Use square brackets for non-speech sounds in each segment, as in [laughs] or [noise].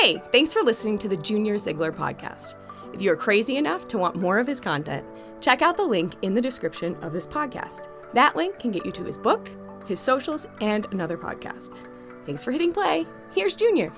Hey, thanks for listening to the Junior Ziegler podcast. If you are crazy enough to want more of his content, check out the link in the description of this podcast. That link can get you to his book, his socials, and another podcast. Thanks for hitting play. Here's Junior.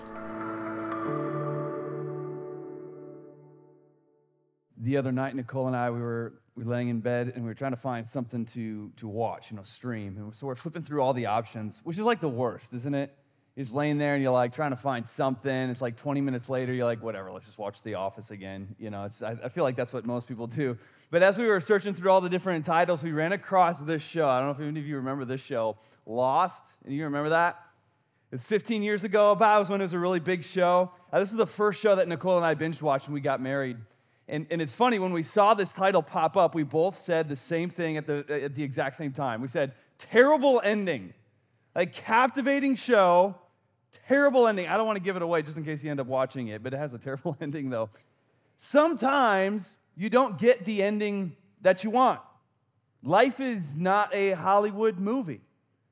The other night, Nicole and I, we were, we laying in bed and we were trying to find something to, to watch, you know, stream. And so we're flipping through all the options, which is like the worst, isn't it? You're just laying there and you're like trying to find something. It's like 20 minutes later, you're like, whatever, let's just watch The Office again. You know, I, I feel like that's what most people do. But as we were searching through all the different titles, we ran across this show. I don't know if any of you remember this show, Lost. And you remember that? It's 15 years ago, about was when it was a really big show. Uh, this is the first show that Nicole and I binge watched when we got married. And, and it's funny, when we saw this title pop up, we both said the same thing at the, at the exact same time. We said, terrible ending. Like, captivating show, terrible ending. I don't want to give it away just in case you end up watching it, but it has a terrible [laughs] ending, though. Sometimes you don't get the ending that you want. Life is not a Hollywood movie.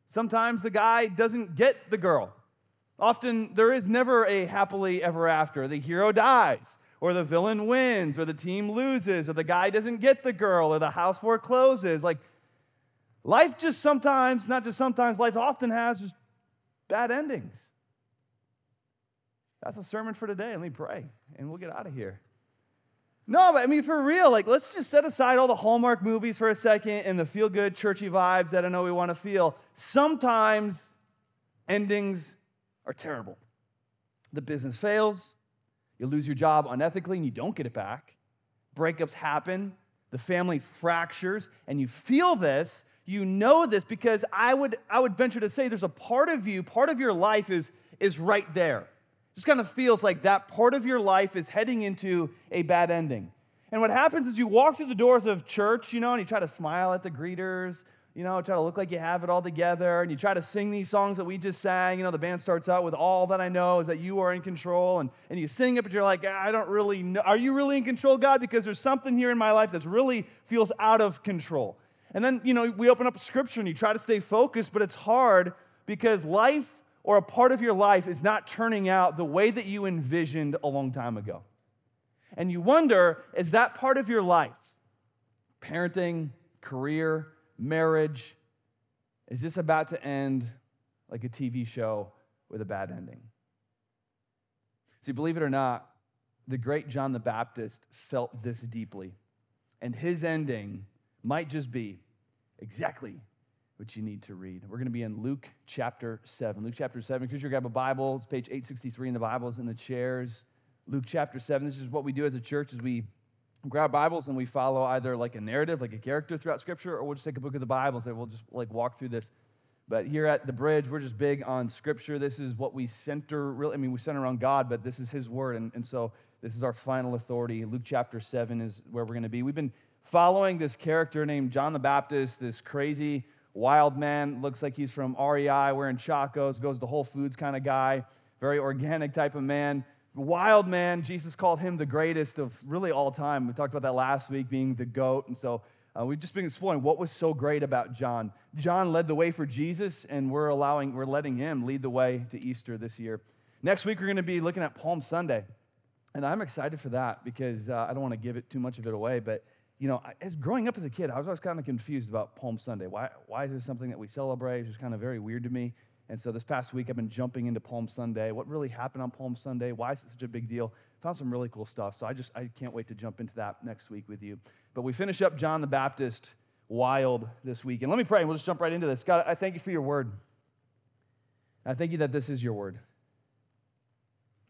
Sometimes the guy doesn't get the girl. Often there is never a happily ever after. The hero dies, or the villain wins, or the team loses, or the guy doesn't get the girl, or the house forecloses. Like, life just sometimes, not just sometimes, life often has just bad endings. That's a sermon for today. Let me pray, and we'll get out of here. No, but I mean, for real, like, let's just set aside all the Hallmark movies for a second and the feel good, churchy vibes that I know we want to feel. Sometimes endings are terrible. The business fails, you lose your job unethically and you don't get it back. Breakups happen, the family fractures, and you feel this. You know this because I would, I would venture to say there's a part of you, part of your life is, is right there just kind of feels like that part of your life is heading into a bad ending. And what happens is you walk through the doors of church, you know, and you try to smile at the greeters, you know, try to look like you have it all together, and you try to sing these songs that we just sang. You know, the band starts out with All That I Know is That You Are in Control, and, and you sing it, but you're like, I don't really know. Are you really in control, God? Because there's something here in my life that really feels out of control. And then, you know, we open up scripture and you try to stay focused, but it's hard because life or a part of your life is not turning out the way that you envisioned a long time ago. And you wonder is that part of your life, parenting, career, marriage, is this about to end like a TV show with a bad ending? See, believe it or not, the great John the Baptist felt this deeply. And his ending might just be exactly which you need to read. We're going to be in Luke chapter 7. Luke chapter 7. Because you grab a Bible, it's page 863 in the Bibles in the chairs. Luke chapter 7. This is what we do as a church is we grab Bibles and we follow either like a narrative, like a character throughout Scripture, or we'll just take a book of the Bible and say, we'll just like walk through this. But here at the bridge, we're just big on Scripture. This is what we center, really, I mean, we center around God, but this is His Word. And, and so this is our final authority. Luke chapter 7 is where we're going to be. We've been following this character named John the Baptist, this crazy, Wild man, looks like he's from REI, wearing chacos, goes to Whole Foods kind of guy, very organic type of man. Wild man, Jesus called him the greatest of really all time. We talked about that last week, being the goat. And so uh, we've just been exploring what was so great about John. John led the way for Jesus, and we're allowing, we're letting him lead the way to Easter this year. Next week, we're going to be looking at Palm Sunday. And I'm excited for that because uh, I don't want to give it too much of it away, but you know, as growing up as a kid, I was always kind of confused about Palm Sunday. Why, why is this something that we celebrate? It's just kind of very weird to me. And so this past week, I've been jumping into Palm Sunday. What really happened on Palm Sunday? Why is it such a big deal? Found some really cool stuff. So I just I can't wait to jump into that next week with you. But we finish up John the Baptist wild this week. And let me pray, and we'll just jump right into this. God, I thank you for your word. I thank you that this is your word.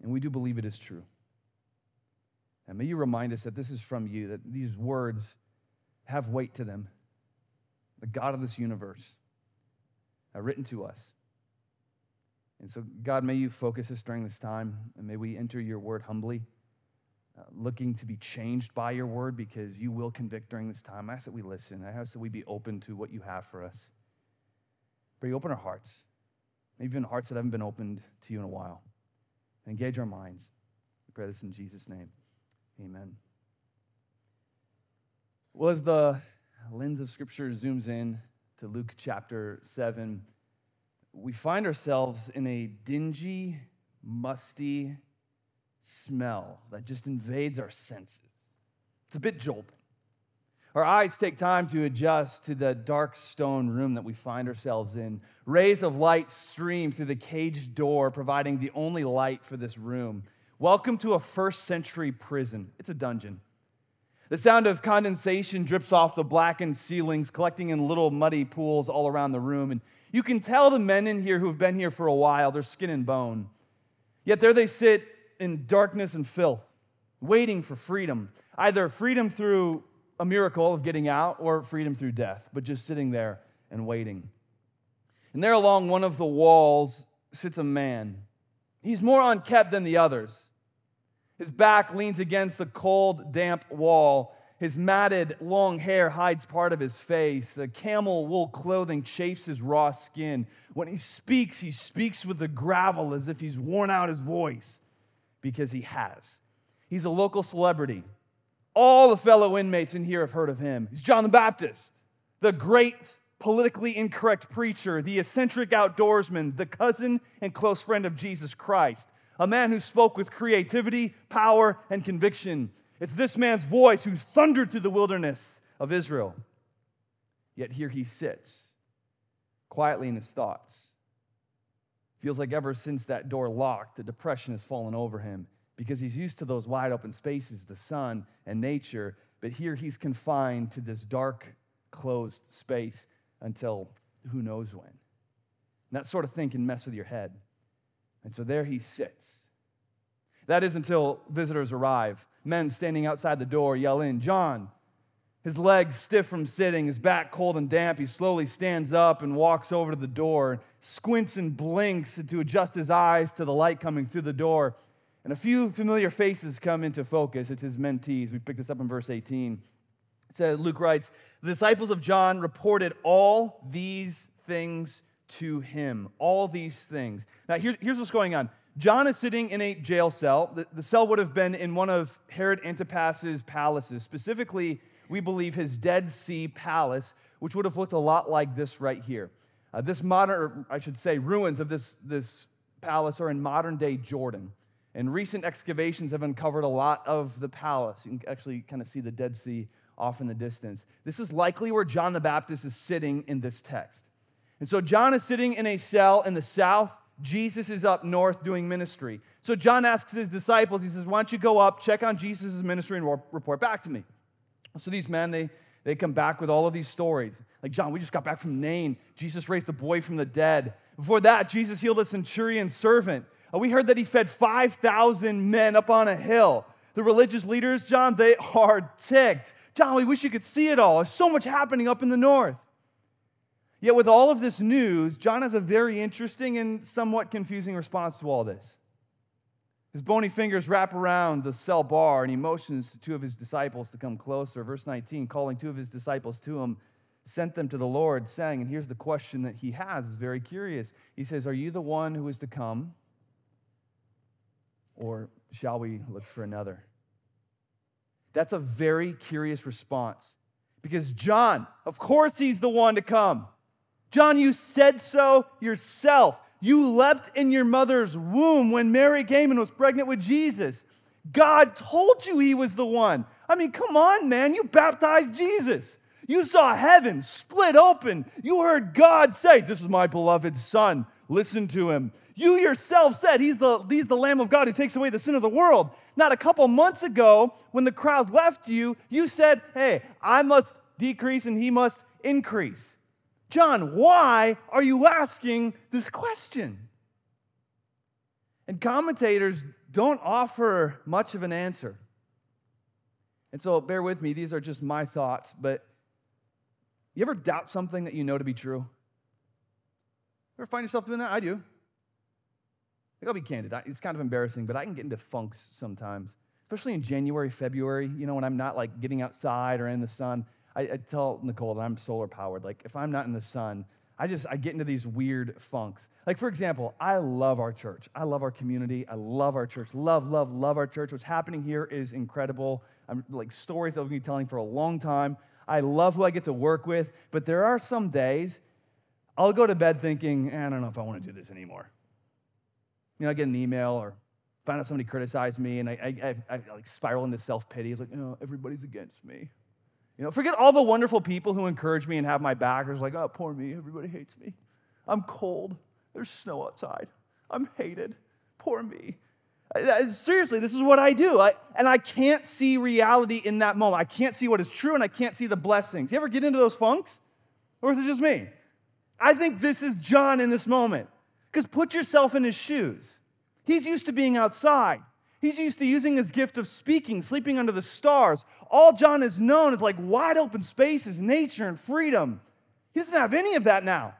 And we do believe it is true. And may you remind us that this is from you, that these words have weight to them. The God of this universe are written to us. And so, God, may you focus us during this time, and may we enter your word humbly, uh, looking to be changed by your word because you will convict during this time. I ask that we listen. I ask that we be open to what you have for us. Pray, open our hearts, maybe even hearts that haven't been opened to you in a while. Engage our minds. We pray this in Jesus' name. Amen. Well, as the lens of Scripture zooms in to Luke chapter 7, we find ourselves in a dingy, musty, smell that just invades our senses. It's a bit jolting. Our eyes take time to adjust to the dark stone room that we find ourselves in. Rays of light stream through the caged door, providing the only light for this room. Welcome to a first century prison. It's a dungeon. The sound of condensation drips off the blackened ceilings, collecting in little muddy pools all around the room. And you can tell the men in here who've been here for a while, they're skin and bone. Yet there they sit in darkness and filth, waiting for freedom. Either freedom through a miracle of getting out or freedom through death, but just sitting there and waiting. And there along one of the walls sits a man. He's more unkept than the others. His back leans against the cold, damp wall. His matted, long hair hides part of his face. The camel wool clothing chafes his raw skin. When he speaks, he speaks with the gravel as if he's worn out his voice because he has. He's a local celebrity. All the fellow inmates in here have heard of him. He's John the Baptist, the great politically incorrect preacher, the eccentric outdoorsman, the cousin and close friend of Jesus Christ, a man who spoke with creativity, power, and conviction. It's this man's voice who thundered through the wilderness of Israel. Yet here he sits, quietly in his thoughts. Feels like ever since that door locked, a depression has fallen over him because he's used to those wide open spaces, the sun and nature. But here he's confined to this dark, closed space until who knows when. And that sort of thing can mess with your head. And so there he sits. That is until visitors arrive. Men standing outside the door yell in, John. His legs stiff from sitting, his back cold and damp. He slowly stands up and walks over to the door, squints and blinks to adjust his eyes to the light coming through the door. And a few familiar faces come into focus. It's his mentees. We pick this up in verse 18. So Luke writes, The disciples of John reported all these things to him. All these things. Now, here's, here's what's going on. John is sitting in a jail cell. The, the cell would have been in one of Herod Antipas's palaces, specifically, we believe his Dead Sea Palace, which would have looked a lot like this right here. Uh, this modern, I should say, ruins of this, this palace are in modern day Jordan. And recent excavations have uncovered a lot of the palace. You can actually kind of see the Dead Sea off in the distance. This is likely where John the Baptist is sitting in this text. And so John is sitting in a cell in the south. Jesus is up north doing ministry. So John asks his disciples, he says, Why don't you go up, check on Jesus' ministry, and report back to me? So these men, they, they come back with all of these stories. Like, John, we just got back from Nain. Jesus raised a boy from the dead. Before that, Jesus healed a centurion servant. Uh, we heard that he fed 5,000 men up on a hill. The religious leaders, John, they [laughs] are ticked. John, we wish you could see it all. There's so much happening up in the north. Yet, with all of this news, John has a very interesting and somewhat confusing response to all this. His bony fingers wrap around the cell bar and he motions to two of his disciples to come closer. Verse 19, calling two of his disciples to him, sent them to the Lord, saying, and here's the question that he has, is very curious. He says, Are you the one who is to come? or shall we look for another? That's a very curious response because John, of course, he's the one to come. John, you said so yourself. You leapt in your mother's womb when Mary came and was pregnant with Jesus. God told you he was the one. I mean, come on, man. You baptized Jesus. You saw heaven split open. You heard God say, This is my beloved Son. Listen to him. You yourself said he's the, he's the Lamb of God who takes away the sin of the world. Not a couple months ago, when the crowds left you, you said, Hey, I must decrease and he must increase. John, why are you asking this question? And commentators don't offer much of an answer. And so bear with me, these are just my thoughts, but you ever doubt something that you know to be true? Ever find yourself doing that? I do. I'll be candid. It's kind of embarrassing, but I can get into funks sometimes, especially in January, February, you know, when I'm not like getting outside or in the sun. I, I tell Nicole that I'm solar powered. Like, if I'm not in the sun, I just I get into these weird funks. Like for example, I love our church. I love our community. I love our church. Love, love, love our church. What's happening here is incredible. I'm like stories I've been telling for a long time. I love who I get to work with, but there are some days I'll go to bed thinking, eh, I don't know if I want to do this anymore. You know, I get an email or find out somebody criticized me and I, I, I, I like spiral into self pity. It's like, you know, everybody's against me. You know, forget all the wonderful people who encourage me and have my back. It's like, oh, poor me. Everybody hates me. I'm cold. There's snow outside. I'm hated. Poor me. Seriously, this is what I do. I, and I can't see reality in that moment. I can't see what is true and I can't see the blessings. You ever get into those funks? Or is it just me? I think this is John in this moment. Because put yourself in his shoes. He's used to being outside. He's used to using his gift of speaking, sleeping under the stars. All John has known is like wide open spaces, nature, and freedom. He doesn't have any of that now.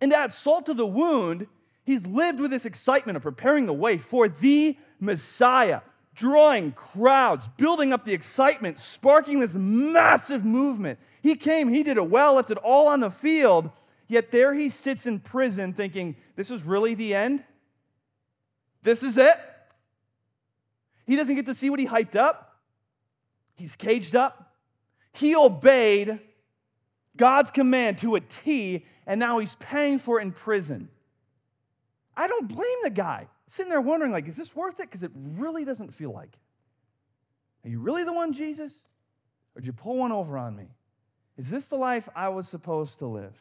And to add salt to the wound, He's lived with this excitement of preparing the way for the Messiah, drawing crowds, building up the excitement, sparking this massive movement. He came, he did it well, left it all on the field, yet there he sits in prison thinking, this is really the end? This is it? He doesn't get to see what he hyped up. He's caged up. He obeyed God's command to a T, and now he's paying for it in prison. I don't blame the guy. Sitting there wondering, like, is this worth it? Because it really doesn't feel like it. Are you really the one, Jesus? Or did you pull one over on me? Is this the life I was supposed to live?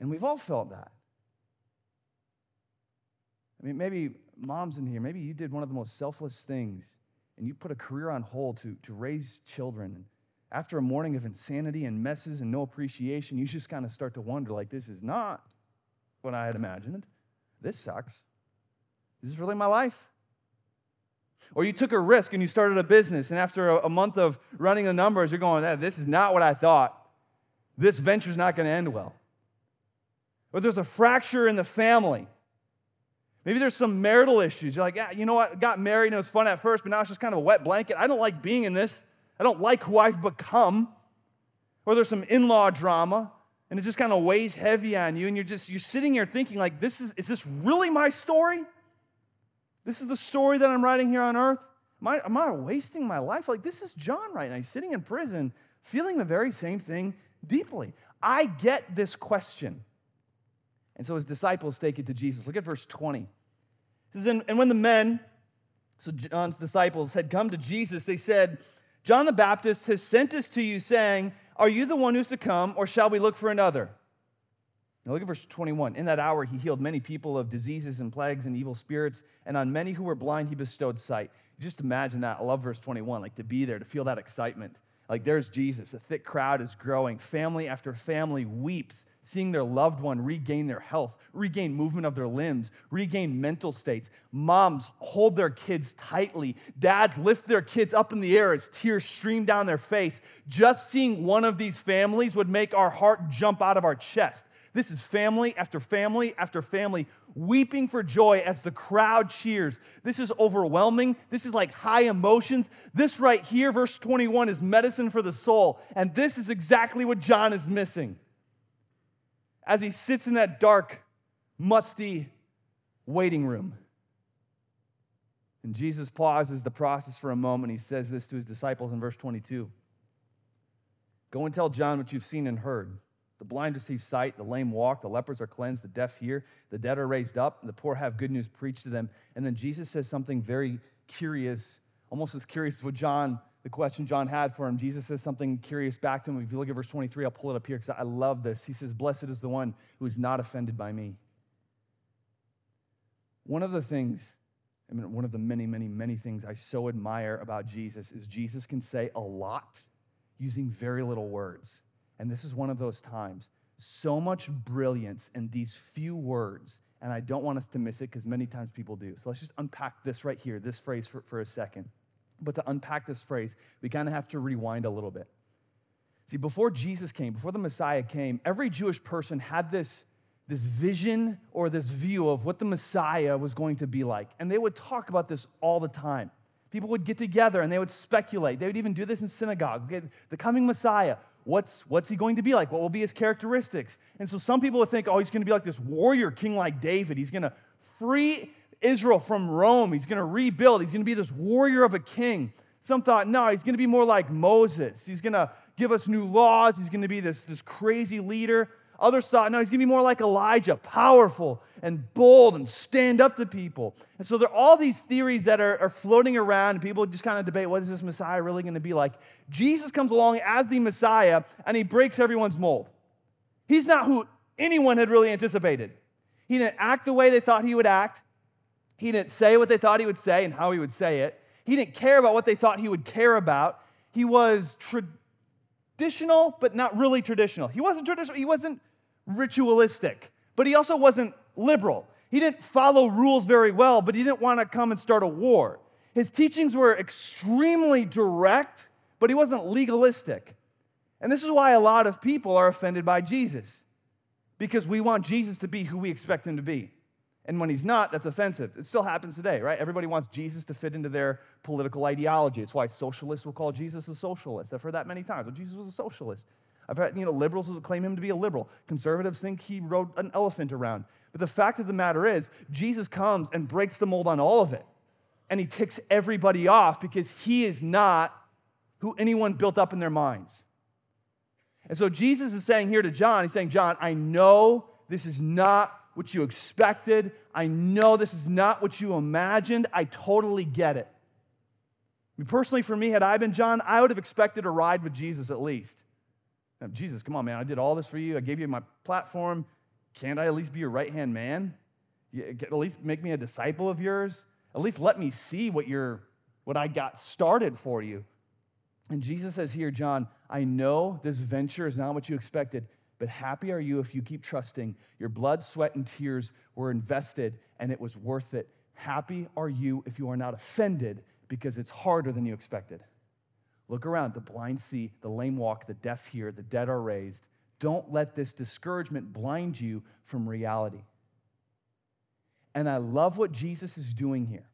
And we've all felt that. I mean, maybe moms in here, maybe you did one of the most selfless things and you put a career on hold to, to raise children. And after a morning of insanity and messes and no appreciation, you just kind of start to wonder, like, this is not what I had imagined. This sucks. Is this really my life? Or you took a risk and you started a business, and after a, a month of running the numbers, you're going, eh, This is not what I thought. This venture's not going to end well. Or there's a fracture in the family. Maybe there's some marital issues. You're like, yeah, you know what? Got married and it was fun at first, but now it's just kind of a wet blanket. I don't like being in this. I don't like who I've become. Or there's some in law drama and it just kind of weighs heavy on you and you're just you're sitting here thinking like this is is this really my story this is the story that i'm writing here on earth am i, am I wasting my life like this is john right now he's sitting in prison feeling the very same thing deeply i get this question and so his disciples take it to jesus look at verse 20 it says and when the men so john's disciples had come to jesus they said john the baptist has sent us to you saying are you the one who's to come, or shall we look for another? Now look at verse 21. In that hour, he healed many people of diseases and plagues and evil spirits, and on many who were blind, he bestowed sight. Just imagine that. I love verse 21, like to be there, to feel that excitement. Like there's Jesus. A thick crowd is growing. Family after family weeps, seeing their loved one regain their health, regain movement of their limbs, regain mental states. Moms hold their kids tightly. Dads lift their kids up in the air as tears stream down their face. Just seeing one of these families would make our heart jump out of our chest. This is family after family after family weeping for joy as the crowd cheers. This is overwhelming. This is like high emotions. This right here, verse 21, is medicine for the soul. And this is exactly what John is missing. As he sits in that dark, musty waiting room. And Jesus pauses the process for a moment. He says this to his disciples in verse 22 Go and tell John what you've seen and heard. The blind receive sight, the lame walk, the lepers are cleansed, the deaf hear, the dead are raised up, and the poor have good news preached to them. And then Jesus says something very curious, almost as curious as what John, the question John had for him. Jesus says something curious back to him. If you look at verse 23, I'll pull it up here because I love this. He says, Blessed is the one who is not offended by me. One of the things, I mean, one of the many, many, many things I so admire about Jesus is Jesus can say a lot using very little words. And this is one of those times. So much brilliance in these few words. And I don't want us to miss it because many times people do. So let's just unpack this right here, this phrase for, for a second. But to unpack this phrase, we kind of have to rewind a little bit. See, before Jesus came, before the Messiah came, every Jewish person had this, this vision or this view of what the Messiah was going to be like. And they would talk about this all the time. People would get together and they would speculate. They would even do this in synagogue. Okay, the coming Messiah, what's, what's he going to be like? What will be his characteristics? And so some people would think, oh, he's going to be like this warrior king like David. He's going to free Israel from Rome. He's going to rebuild. He's going to be this warrior of a king. Some thought, no, he's going to be more like Moses. He's going to give us new laws. He's going to be this, this crazy leader. Others thought, no, he's going to be more like Elijah, powerful and bold and stand up to people. And so there are all these theories that are, are floating around, people just kind of debate what is this Messiah really going to be like? Jesus comes along as the Messiah, and he breaks everyone's mold. He's not who anyone had really anticipated. He didn't act the way they thought he would act. He didn't say what they thought he would say and how he would say it. He didn't care about what they thought he would care about. He was but not really traditional. He wasn't traditional, he wasn't ritualistic, but he also wasn't liberal. He didn't follow rules very well, but he didn't want to come and start a war. His teachings were extremely direct, but he wasn't legalistic. And this is why a lot of people are offended by Jesus, because we want Jesus to be who we expect him to be. And when he's not, that's offensive. It still happens today, right? Everybody wants Jesus to fit into their political ideology. It's why socialists will call Jesus a socialist. I've heard that many times. Well, Jesus was a socialist. I've had, you know, liberals will claim him to be a liberal. Conservatives think he rode an elephant around. But the fact of the matter is, Jesus comes and breaks the mold on all of it. And he ticks everybody off because he is not who anyone built up in their minds. And so Jesus is saying here to John, he's saying, John, I know this is not what you expected. I know this is not what you imagined. I totally get it. I mean, personally, for me, had I been John, I would have expected a ride with Jesus at least. Now, Jesus, come on, man, I did all this for you. I gave you my platform. Can't I at least be your right hand man? Uh, at least make me a disciple of yours? At least let me see what, you're, what I got started for you. And Jesus says here, John, I know this venture is not what you expected, but happy are you if you keep trusting. Your blood, sweat, and tears were invested, and it was worth it. Happy are you if you are not offended because it's harder than you expected. Look around. The blind see, the lame walk, the deaf hear, the dead are raised. Don't let this discouragement blind you from reality. And I love what Jesus is doing here.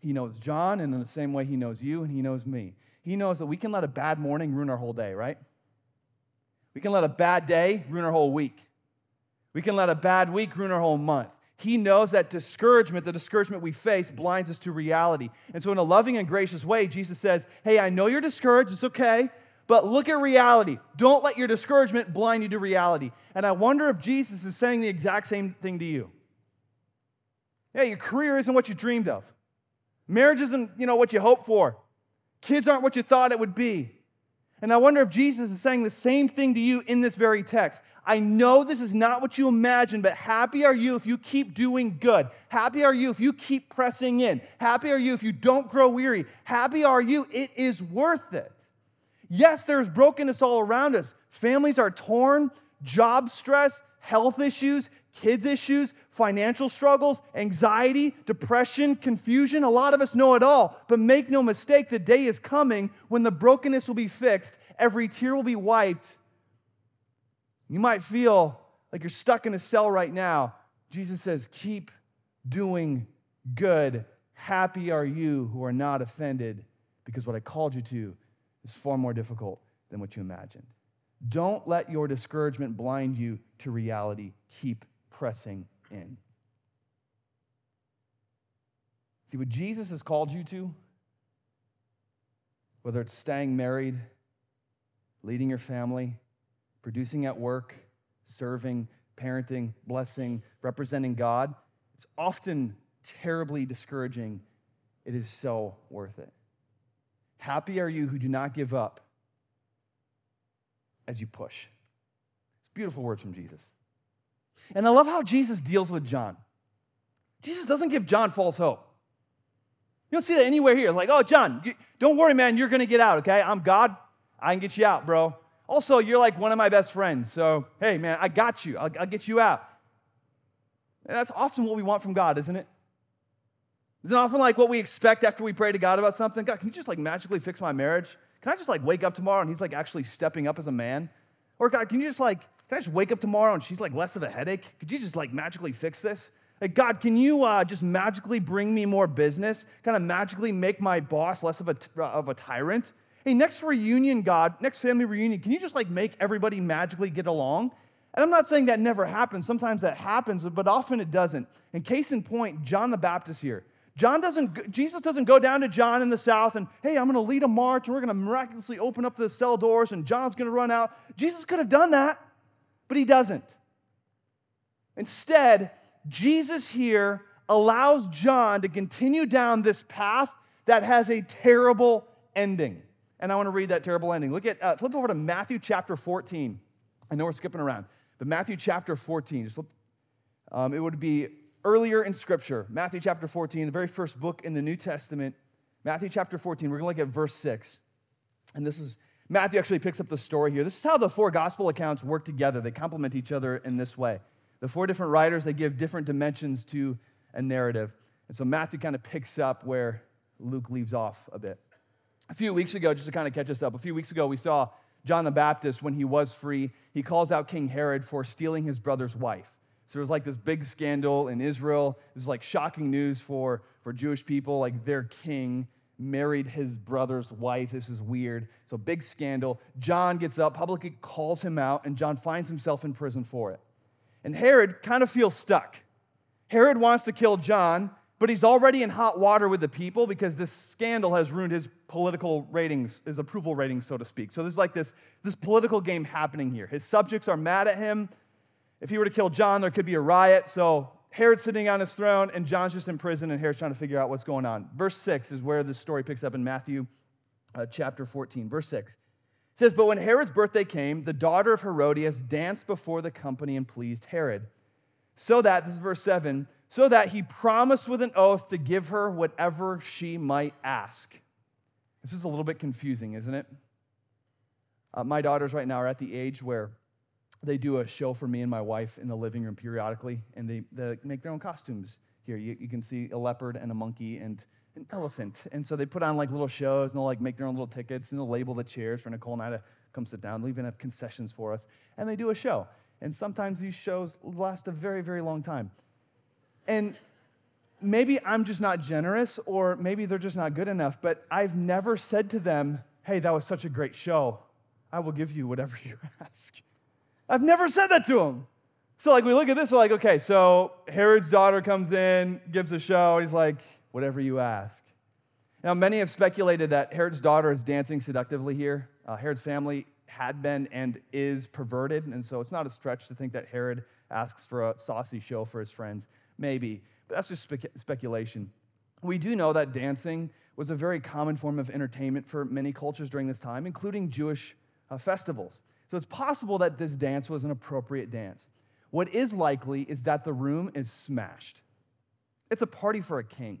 He knows John, and in the same way, he knows you and he knows me. He knows that we can let a bad morning ruin our whole day, right? We can let a bad day ruin our whole week. We can let a bad week ruin our whole month. He knows that discouragement, the discouragement we face, blinds us to reality. And so, in a loving and gracious way, Jesus says, Hey, I know you're discouraged, it's okay, but look at reality. Don't let your discouragement blind you to reality. And I wonder if Jesus is saying the exact same thing to you. Hey, your career isn't what you dreamed of. Marriage isn't, you know, what you hoped for. Kids aren't what you thought it would be. And I wonder if Jesus is saying the same thing to you in this very text. I know this is not what you imagine, but happy are you if you keep doing good. Happy are you if you keep pressing in. Happy are you if you don't grow weary. Happy are you, it is worth it. Yes, there's brokenness all around us. Families are torn, job stress, health issues, kids' issues, financial struggles, anxiety, depression, confusion. A lot of us know it all. But make no mistake, the day is coming when the brokenness will be fixed, every tear will be wiped. You might feel like you're stuck in a cell right now. Jesus says, Keep doing good. Happy are you who are not offended, because what I called you to is far more difficult than what you imagined. Don't let your discouragement blind you to reality. Keep pressing in. See, what Jesus has called you to, whether it's staying married, leading your family, producing at work, serving, parenting, blessing, representing God, it's often terribly discouraging. It is so worth it. Happy are you who do not give up as you push. It's beautiful words from Jesus. And I love how Jesus deals with John. Jesus doesn't give John false hope. You don't see that anywhere here. Like, oh, John, you, don't worry, man, you're going to get out, okay? I'm God. I can get you out, bro. Also, you're like one of my best friends. So, hey, man, I got you. I'll, I'll get you out. And that's often what we want from God, isn't it? Isn't often like what we expect after we pray to God about something? God, can you just like magically fix my marriage? Can I just like wake up tomorrow and he's like actually stepping up as a man? Or God, can you just like can I just wake up tomorrow and she's like less of a headache? Could you just like magically fix this? Like, God, can you uh, just magically bring me more business? Kind of magically make my boss less of a, of a tyrant? Hey, next reunion, God, next family reunion, can you just like make everybody magically get along? And I'm not saying that never happens. Sometimes that happens, but often it doesn't. And case in point, John the Baptist here. John doesn't, Jesus doesn't go down to John in the south and, hey, I'm going to lead a march and we're going to miraculously open up the cell doors and John's going to run out. Jesus could have done that. But he doesn't. Instead, Jesus here allows John to continue down this path that has a terrible ending. And I want to read that terrible ending. Look at, uh, flip over to Matthew chapter 14. I know we're skipping around, but Matthew chapter 14. Just flip, um, it would be earlier in Scripture, Matthew chapter 14, the very first book in the New Testament. Matthew chapter 14, we're going to look at verse 6. And this is, Matthew actually picks up the story here. This is how the four gospel accounts work together. They complement each other in this way. The four different writers, they give different dimensions to a narrative. And so Matthew kind of picks up where Luke leaves off a bit. A few weeks ago, just to kind of catch us up, a few weeks ago, we saw John the Baptist when he was free. He calls out King Herod for stealing his brother's wife. So there's like this big scandal in Israel. This is like shocking news for, for Jewish people. Like their king married his brother's wife. This is weird. So big scandal. John gets up, publicly calls him out, and John finds himself in prison for it. And Herod kind of feels stuck. Herod wants to kill John, but he's already in hot water with the people because this scandal has ruined his political ratings, his approval ratings, so to speak. So there's like this, this political game happening here. His subjects are mad at him. If he were to kill John, there could be a riot. So Herod's sitting on his throne, and John's just in prison, and Herod's trying to figure out what's going on. Verse 6 is where this story picks up in Matthew uh, chapter 14. Verse 6 it says, But when Herod's birthday came, the daughter of Herodias danced before the company and pleased Herod. So that, this is verse 7, so that he promised with an oath to give her whatever she might ask. This is a little bit confusing, isn't it? Uh, my daughters right now are at the age where they do a show for me and my wife in the living room periodically, and they, they make their own costumes here. You, you, can see a leopard and a monkey and an elephant. And so they put on like little shows, and they'll like make their own little tickets, and they'll label the chairs for Nicole and I to come sit down. They'll even have concessions for us, and they do a show. And sometimes these shows last a very, very long time. And maybe I'm just not generous, or maybe they're just not good enough, but I've never said to them, hey, that was such a great show. I will give you whatever [laughs] you ask. I've never said that to him. So, like, we look at this, we're like, okay, so Herod's daughter comes in, gives a show, he's like, whatever you ask. Now, many have speculated that Herod's daughter is dancing seductively here. Uh, Herod's family had been and is perverted, and so it's not a stretch to think that Herod asks for a saucy show for his friends. Maybe, but that's just spe- speculation. We do know that dancing was a very common form of entertainment for many cultures during this time, including Jewish uh, festivals. So it's possible that this dance was an appropriate dance. What is likely is that the room is smashed. It's a party for a king.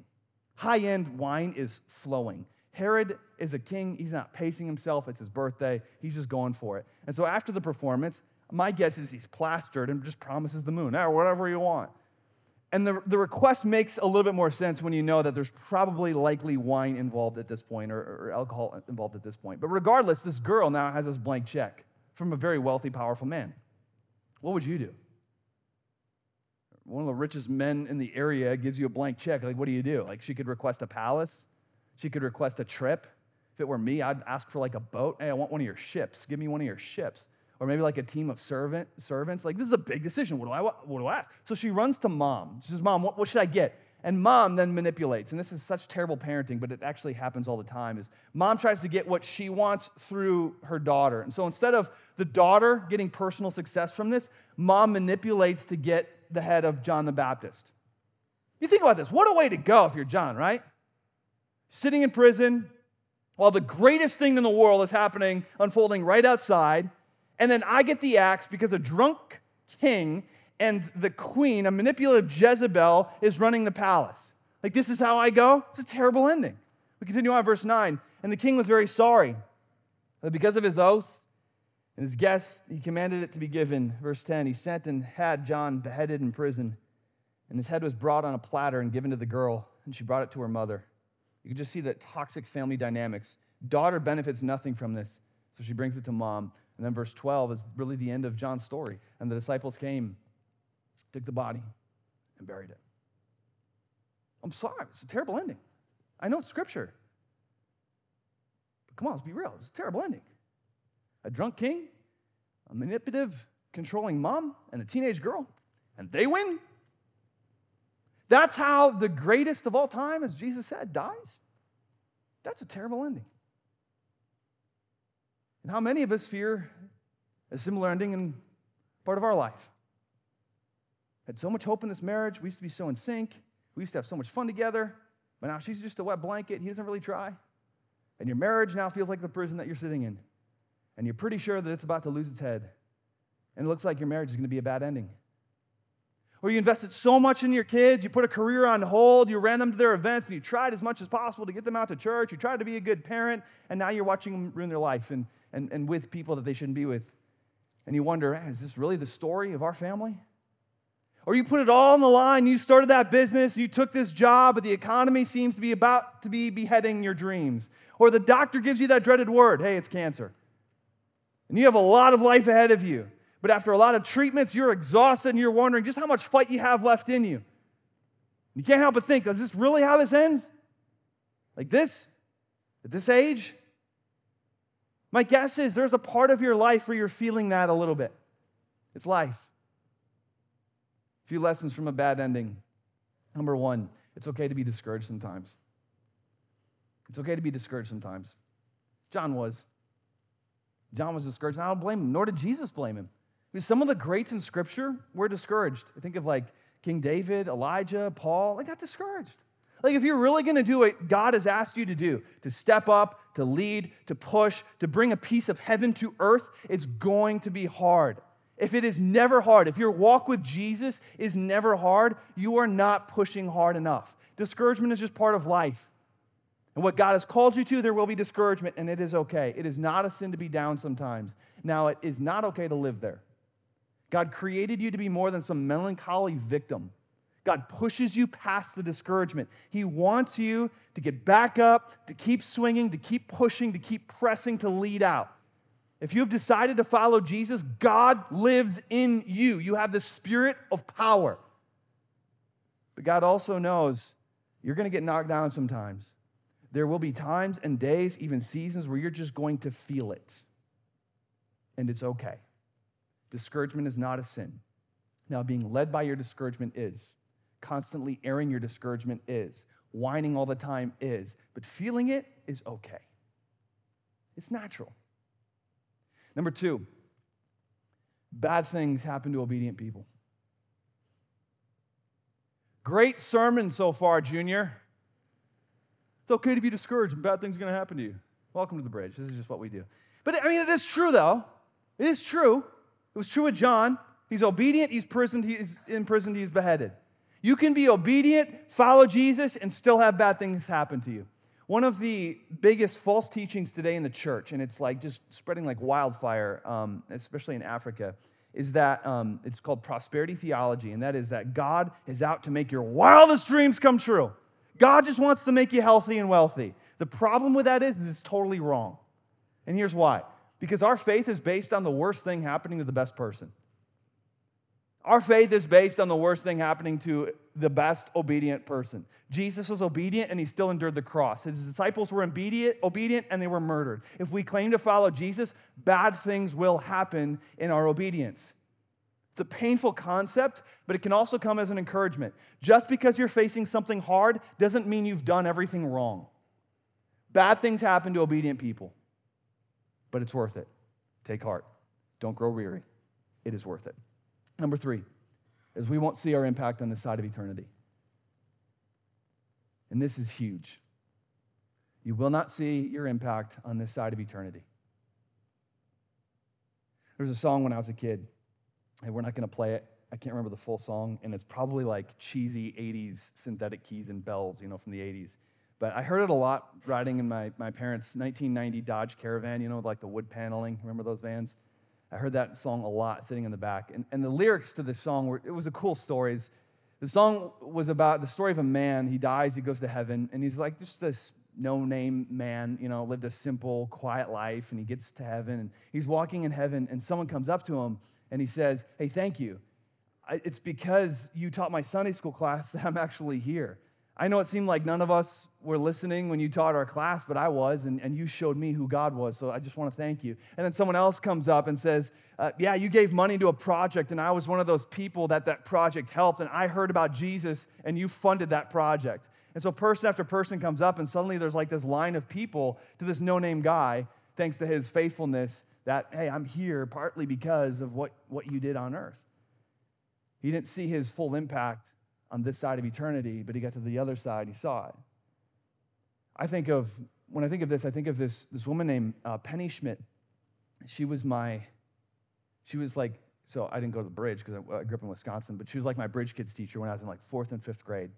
High end wine is flowing. Herod is a king. He's not pacing himself. It's his birthday. He's just going for it. And so after the performance, my guess is he's plastered and just promises the moon, or whatever you want. And the, the request makes a little bit more sense when you know that there's probably likely wine involved at this point or, or alcohol involved at this point. But regardless, this girl now has this blank check from a very wealthy, powerful man. What would you do? One of the richest men in the area gives you a blank check. Like, what do you do? Like, she could request a palace, she could request a trip. If it were me, I'd ask for like a boat. Hey, I want one of your ships. Give me one of your ships. Or maybe like a team of servant, servants. Like, this is a big decision. What do I, what do I ask? So she runs to mom. She says, Mom, what, what should I get? And mom then manipulates. And this is such terrible parenting, but it actually happens all the time. Is mom tries to get what she wants through her daughter. And so instead of the daughter getting personal success from this, mom manipulates to get the head of John the Baptist. You think about this. What a way to go if you're John, right? Sitting in prison while the greatest thing in the world is happening, unfolding right outside. And then I get the axe because a drunk king and the queen, a manipulative Jezebel, is running the palace. Like, this is how I go? It's a terrible ending. We continue on, verse 9. And the king was very sorry but because of his oaths and his guests, he commanded it to be given. Verse 10 He sent and had John beheaded in prison, and his head was brought on a platter and given to the girl, and she brought it to her mother. You can just see the toxic family dynamics. Daughter benefits nothing from this, so she brings it to mom. And then verse 12 is really the end of John's story. And the disciples came took the body, and buried it. I'm sorry, it's a terrible ending. I know it's scripture. But come on, let's be real. It's a terrible ending. A drunk king, a manipulative, controlling mom, and a teenage girl, and they win. That's how the greatest of all time, as Jesus said, dies. That's a terrible ending. And how many of us fear a similar ending in part of our life. Had so much hope in this marriage. We used to be so in sync. We used to have so much fun together. But now she's just a wet blanket. He doesn't really try. And your marriage now feels like the prison that you're sitting in. And you're pretty sure that it's about to lose its head. And it looks like your marriage is going to be a bad ending. Or you invested so much in your kids, you put a career on hold, you ran them to their events, and you tried as much as possible to get them out to church, you tried to be a good parent, and now you're watching them ruin their life and, and, and with people that they shouldn't be with. And you wonder, eh, is this really the story of our family? Or you put it all on the line, you started that business, you took this job, but the economy seems to be about to be beheading your dreams. Or the doctor gives you that dreaded word hey, it's cancer. And you have a lot of life ahead of you. But after a lot of treatments, you're exhausted and you're wondering just how much fight you have left in you. You can't help but think, is this really how this ends? Like this? At this age? My guess is there's a part of your life where you're feeling that a little bit. It's life. A few lessons from a bad ending. Number one, it's okay to be discouraged sometimes. It's okay to be discouraged sometimes. John was. John was discouraged, and I don't blame him, nor did Jesus blame him. Because some of the greats in Scripture were discouraged. I think of like King David, Elijah, Paul, they got discouraged. Like, if you're really gonna do what God has asked you to do, to step up, to lead, to push, to bring a piece of heaven to earth, it's going to be hard. If it is never hard, if your walk with Jesus is never hard, you are not pushing hard enough. Discouragement is just part of life. And what God has called you to, there will be discouragement, and it is okay. It is not a sin to be down sometimes. Now, it is not okay to live there. God created you to be more than some melancholy victim. God pushes you past the discouragement. He wants you to get back up, to keep swinging, to keep pushing, to keep pressing, to lead out. If you have decided to follow Jesus, God lives in you. You have the spirit of power. But God also knows you're going to get knocked down sometimes. There will be times and days, even seasons, where you're just going to feel it. And it's okay. Discouragement is not a sin. Now, being led by your discouragement is. Constantly airing your discouragement is. Whining all the time is. But feeling it is okay. It's natural. Number two, bad things happen to obedient people. Great sermon so far, Junior. It's okay to be discouraged and bad things are going to happen to you. Welcome to the bridge. This is just what we do. But I mean, it is true, though. It is true. It was true with John. He's obedient, he's imprisoned, he's imprisoned, he's beheaded. You can be obedient, follow Jesus, and still have bad things happen to you. One of the biggest false teachings today in the church, and it's like just spreading like wildfire, um, especially in Africa, is that um, it's called prosperity theology, and that is that God is out to make your wildest dreams come true. God just wants to make you healthy and wealthy. The problem with that is, is it's totally wrong. And here's why because our faith is based on the worst thing happening to the best person. Our faith is based on the worst thing happening to the best obedient person. Jesus was obedient and he still endured the cross. His disciples were obedient, obedient and they were murdered. If we claim to follow Jesus, bad things will happen in our obedience. It's a painful concept, but it can also come as an encouragement. Just because you're facing something hard doesn't mean you've done everything wrong. Bad things happen to obedient people, but it's worth it. Take heart. Don't grow weary. It is worth it. Number three is we won't see our impact on this side of eternity. And this is huge. You will not see your impact on this side of eternity. There's a song when I was a kid and we're not going to play it. I can't remember the full song, and it's probably like cheesy 80s synthetic keys and bells, you know, from the 80s. But I heard it a lot riding in my, my parents' 1990 Dodge Caravan, you know, like the wood paneling. Remember those vans? I heard that song a lot sitting in the back. And, and the lyrics to this song were, it was a cool story. The song was about the story of a man. He dies, he goes to heaven, and he's like just this no name man, you know, lived a simple, quiet life, and he gets to heaven, and he's walking in heaven, and someone comes up to him and he says, Hey, thank you. It's because you taught my Sunday school class [laughs] that I'm actually here. I know it seemed like none of us were listening when you taught our class, but I was, and, and you showed me who God was. So I just want to thank you. And then someone else comes up and says, uh, Yeah, you gave money to a project, and I was one of those people that that project helped, and I heard about Jesus, and you funded that project. And so person after person comes up, and suddenly there's like this line of people to this no name guy, thanks to his faithfulness, that, hey, I'm here partly because of what, what you did on earth. He didn't see his full impact on this side of eternity, but he got to the other side, he saw it. I think of, when I think of this, I think of this, this woman named uh, Penny Schmidt. She was my, she was like, so I didn't go to the bridge because I, I grew up in Wisconsin, but she was like my bridge kids teacher when I was in like fourth and fifth grade.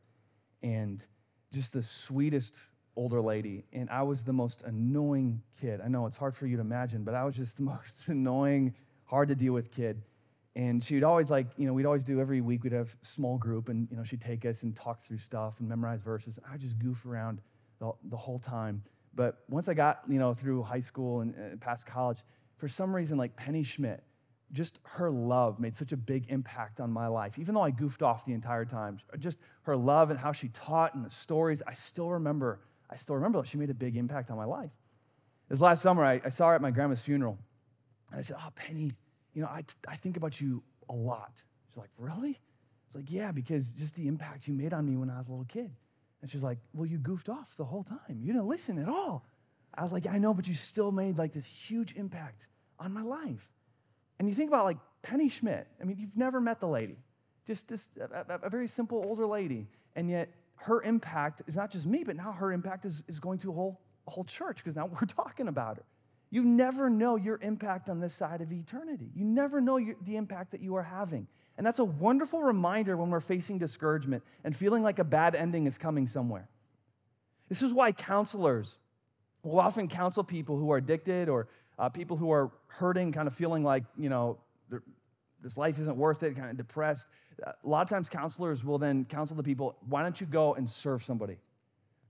And just the sweetest older lady. And I was the most annoying kid. I know it's hard for you to imagine, but I was just the [laughs] most annoying, hard to deal with kid. And she'd always like, you know, we'd always do every week, we'd have small group and, you know, she'd take us and talk through stuff and memorize verses. I just goof around the, the whole time. But once I got, you know, through high school and, and past college, for some reason, like Penny Schmidt, just her love made such a big impact on my life. Even though I goofed off the entire time, just her love and how she taught and the stories, I still remember, I still remember that she made a big impact on my life. This last summer, I, I saw her at my grandma's funeral. And I said, Oh, Penny, you know, I, I think about you a lot. She's like, Really? It's like, Yeah, because just the impact you made on me when I was a little kid. And she's like, Well, you goofed off the whole time. You didn't listen at all. I was like, I know, but you still made like this huge impact on my life. And you think about like Penny Schmidt. I mean, you've never met the lady, just this a, a very simple older lady, and yet her impact is not just me, but now her impact is, is going to a whole, a whole church because now [laughs] we're talking about her. You never know your impact on this side of eternity. You never know your, the impact that you are having. And that's a wonderful reminder when we're facing discouragement and feeling like a bad ending is coming somewhere. This is why counselors will often counsel people who are addicted or uh, people who are hurting, kind of feeling like, you know, this life isn't worth it, kind of depressed. A lot of times, counselors will then counsel the people, why don't you go and serve somebody?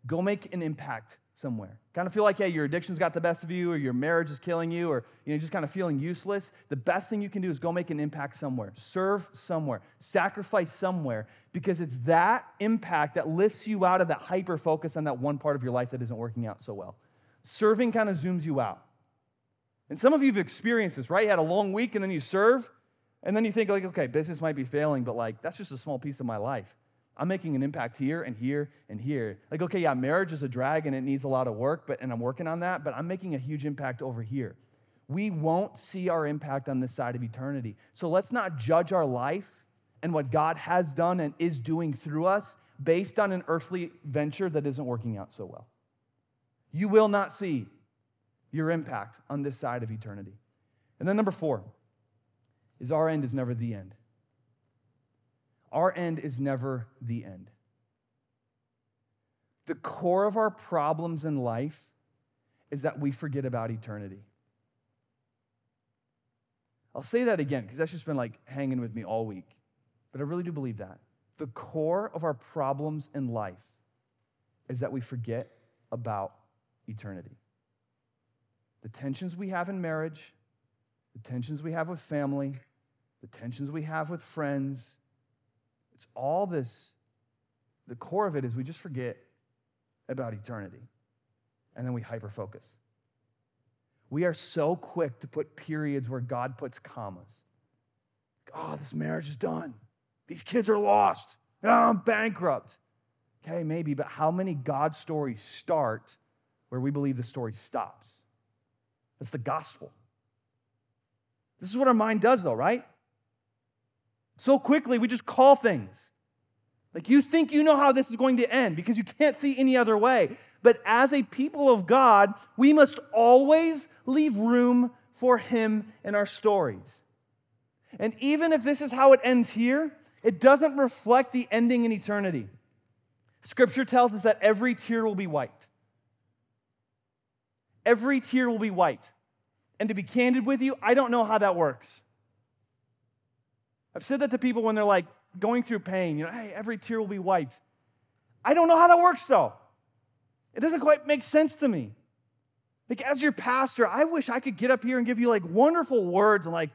Go make an impact somewhere. Kind of feel like, hey, your addiction's got the best of you, or your marriage is killing you, or you know, just kind of feeling useless. The best thing you can do is go make an impact somewhere, serve somewhere, sacrifice somewhere, because it's that impact that lifts you out of that hyper focus on that one part of your life that isn't working out so well. Serving kind of zooms you out. And some of you have experienced this, right? You had a long week and then you serve, and then you think, like, okay, business might be failing, but like, that's just a small piece of my life. I'm making an impact here and here and here. Like, okay, yeah, marriage is a drag and it needs a lot of work, but and I'm working on that, but I'm making a huge impact over here. We won't see our impact on this side of eternity. So let's not judge our life and what God has done and is doing through us based on an earthly venture that isn't working out so well. You will not see your impact on this side of eternity. And then number four is our end is never the end. Our end is never the end. The core of our problems in life is that we forget about eternity. I'll say that again because that's just been like hanging with me all week. But I really do believe that. The core of our problems in life is that we forget about eternity the tensions we have in marriage, the tensions we have with family, the tensions we have with friends. It's all this. The core of it is we just forget about eternity and then we hyper focus. We are so quick to put periods where God puts commas. Oh, this marriage is done. These kids are lost. Oh, I'm bankrupt. Okay, maybe, but how many God stories start where we believe the story stops? That's the gospel. This is what our mind does, though, right? So quickly, we just call things. Like you think you know how this is going to end because you can't see any other way. But as a people of God, we must always leave room for Him in our stories. And even if this is how it ends here, it doesn't reflect the ending in eternity. Scripture tells us that every tear will be wiped every tear will be wiped. And to be candid with you, I don't know how that works. I've said that to people when they're like going through pain, you know, hey, every tear will be wiped. I don't know how that works though. It doesn't quite make sense to me. Like, as your pastor, I wish I could get up here and give you like wonderful words and like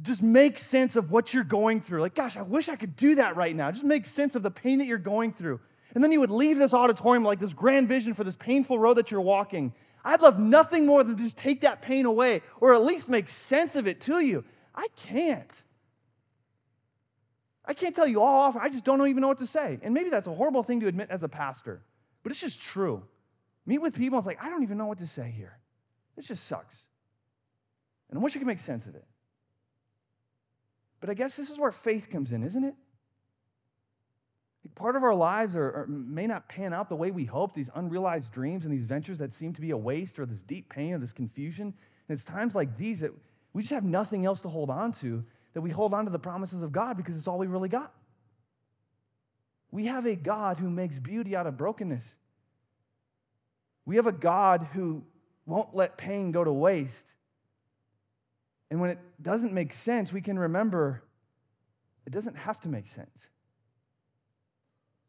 just make sense of what you're going through. Like, gosh, I wish I could do that right now. Just make sense of the pain that you're going through. And then you would leave this auditorium like this grand vision for this painful road that you're walking. I'd love nothing more than to just take that pain away or at least make sense of it to you. I can't. I can't tell you all off. I just don't even know what to say. And maybe that's a horrible thing to admit as a pastor, but it's just true. Meet with people, it's like, I don't even know what to say here. It just sucks. And I wish I could make sense of it. But I guess this is where faith comes in, isn't it? Part of our lives are, are, may not pan out the way we hope, these unrealized dreams and these ventures that seem to be a waste or this deep pain or this confusion. And it's times like these that we just have nothing else to hold on to, that we hold on to the promises of God because it's all we really got. We have a God who makes beauty out of brokenness. We have a God who won't let pain go to waste. And when it doesn't make sense, we can remember it doesn't have to make sense.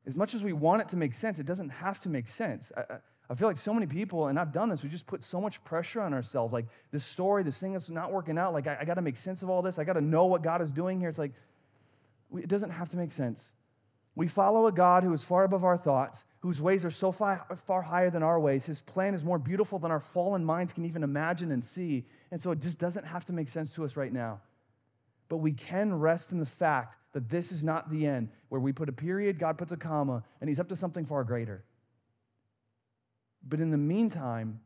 As much as we want it to make sense, it doesn't have to make sense. I, I feel like so many people, and I've done this, we just put so much pressure on ourselves. Like this story, this thing that's not working out, like I, I got to make sense of all this. I got to know what God is doing here. It's like, we, it doesn't have to make sense. We follow a God who is far above our thoughts, whose ways are so far, far higher than our ways. His plan is more beautiful than our fallen minds can even imagine and see. And so it just doesn't have to make sense to us right now. But we can rest in the fact that this is not the end, where we put a period, God puts a comma, and He's up to something far greater. But in the meantime,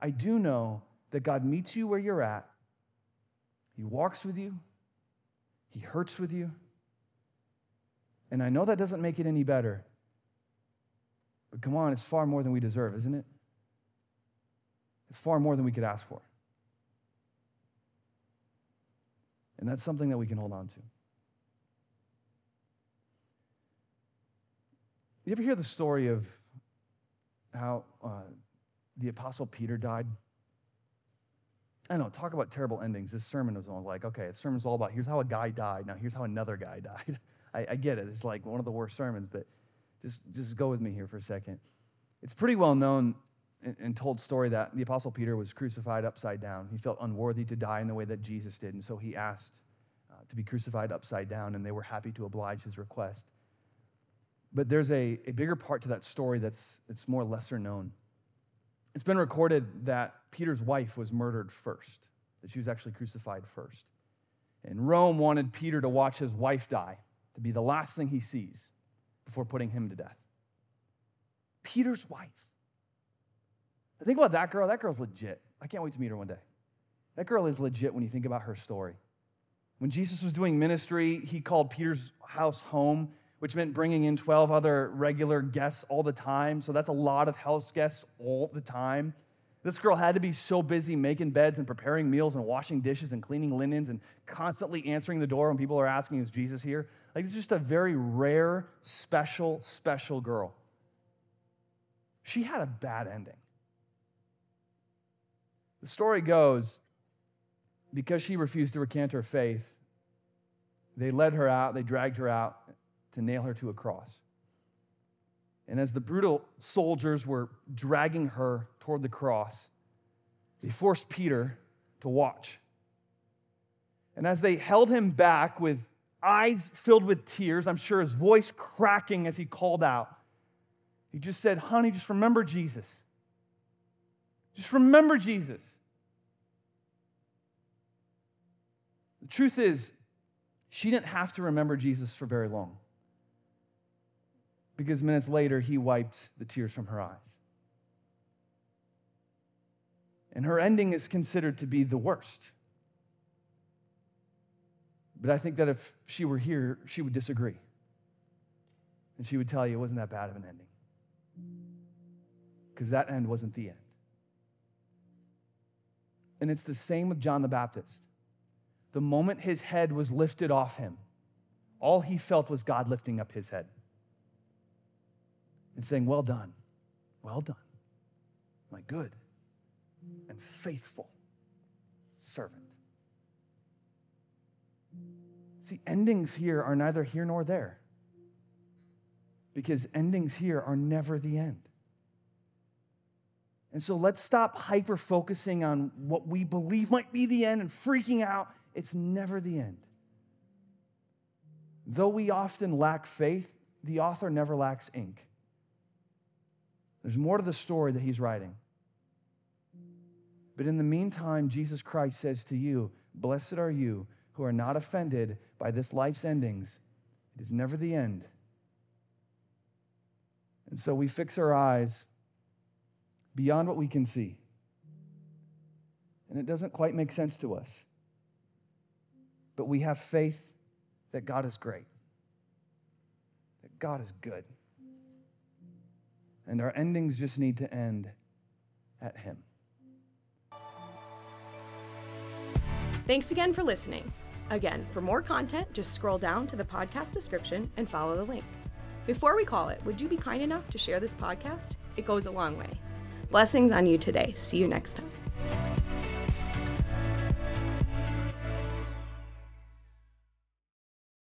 I do know that God meets you where you're at. He walks with you, He hurts with you. And I know that doesn't make it any better. But come on, it's far more than we deserve, isn't it? It's far more than we could ask for. And that's something that we can hold on to. You ever hear the story of how uh, the Apostle Peter died? I know, talk about terrible endings. This sermon was all like, okay, the sermon's all about here's how a guy died. Now here's how another guy [laughs] died. I, I get it. It's like one of the worst sermons, but just, just go with me here for a second. It's pretty well known and, and told story that the Apostle Peter was crucified upside down. He felt unworthy to die in the way that Jesus did, and so he asked uh, to be crucified upside down, and they were happy to oblige his request. But there's a, a bigger part to that story that's, that's more lesser known. It's been recorded that Peter's wife was murdered first, that she was actually crucified first. And Rome wanted Peter to watch his wife die, to be the last thing he sees before putting him to death. Peter's wife. I think about that girl. That girl's legit. I can't wait to meet her one day. That girl is legit when you think about her story. When Jesus was doing ministry, he called Peter's house home which meant bringing in 12 other regular guests all the time. So that's a lot of house guests all the time. This girl had to be so busy making beds and preparing meals and washing dishes and cleaning linens and constantly answering the door when people are asking, Is Jesus here? Like, it's just a very rare, special, special girl. She had a bad ending. The story goes because she refused to recant her faith, they led her out, they dragged her out, to nail her to a cross. And as the brutal soldiers were dragging her toward the cross, they forced Peter to watch. And as they held him back with eyes filled with tears, I'm sure his voice cracking as he called out, he just said, Honey, just remember Jesus. Just remember Jesus. The truth is, she didn't have to remember Jesus for very long because minutes later he wiped the tears from her eyes. And her ending is considered to be the worst. But I think that if she were here, she would disagree. And she would tell you it wasn't that bad of an ending. Because that end wasn't the end. And it's the same with John the Baptist. The moment his head was lifted off him, all he felt was God lifting up his head and saying, Well done, well done, my good and faithful servant. See, endings here are neither here nor there because endings here are never the end. And so let's stop hyper focusing on what we believe might be the end and freaking out. It's never the end. Though we often lack faith, the author never lacks ink. There's more to the story that he's writing. But in the meantime, Jesus Christ says to you, Blessed are you who are not offended by this life's endings. It is never the end. And so we fix our eyes beyond what we can see. and it doesn't quite make sense to us. But we have faith that God is great, that God is good. And our endings just need to end at Him. Thanks again for listening. Again, for more content, just scroll down to the podcast description and follow the link. Before we call it, would you be kind enough to share this podcast? It goes a long way. Blessings on you today. See you next time.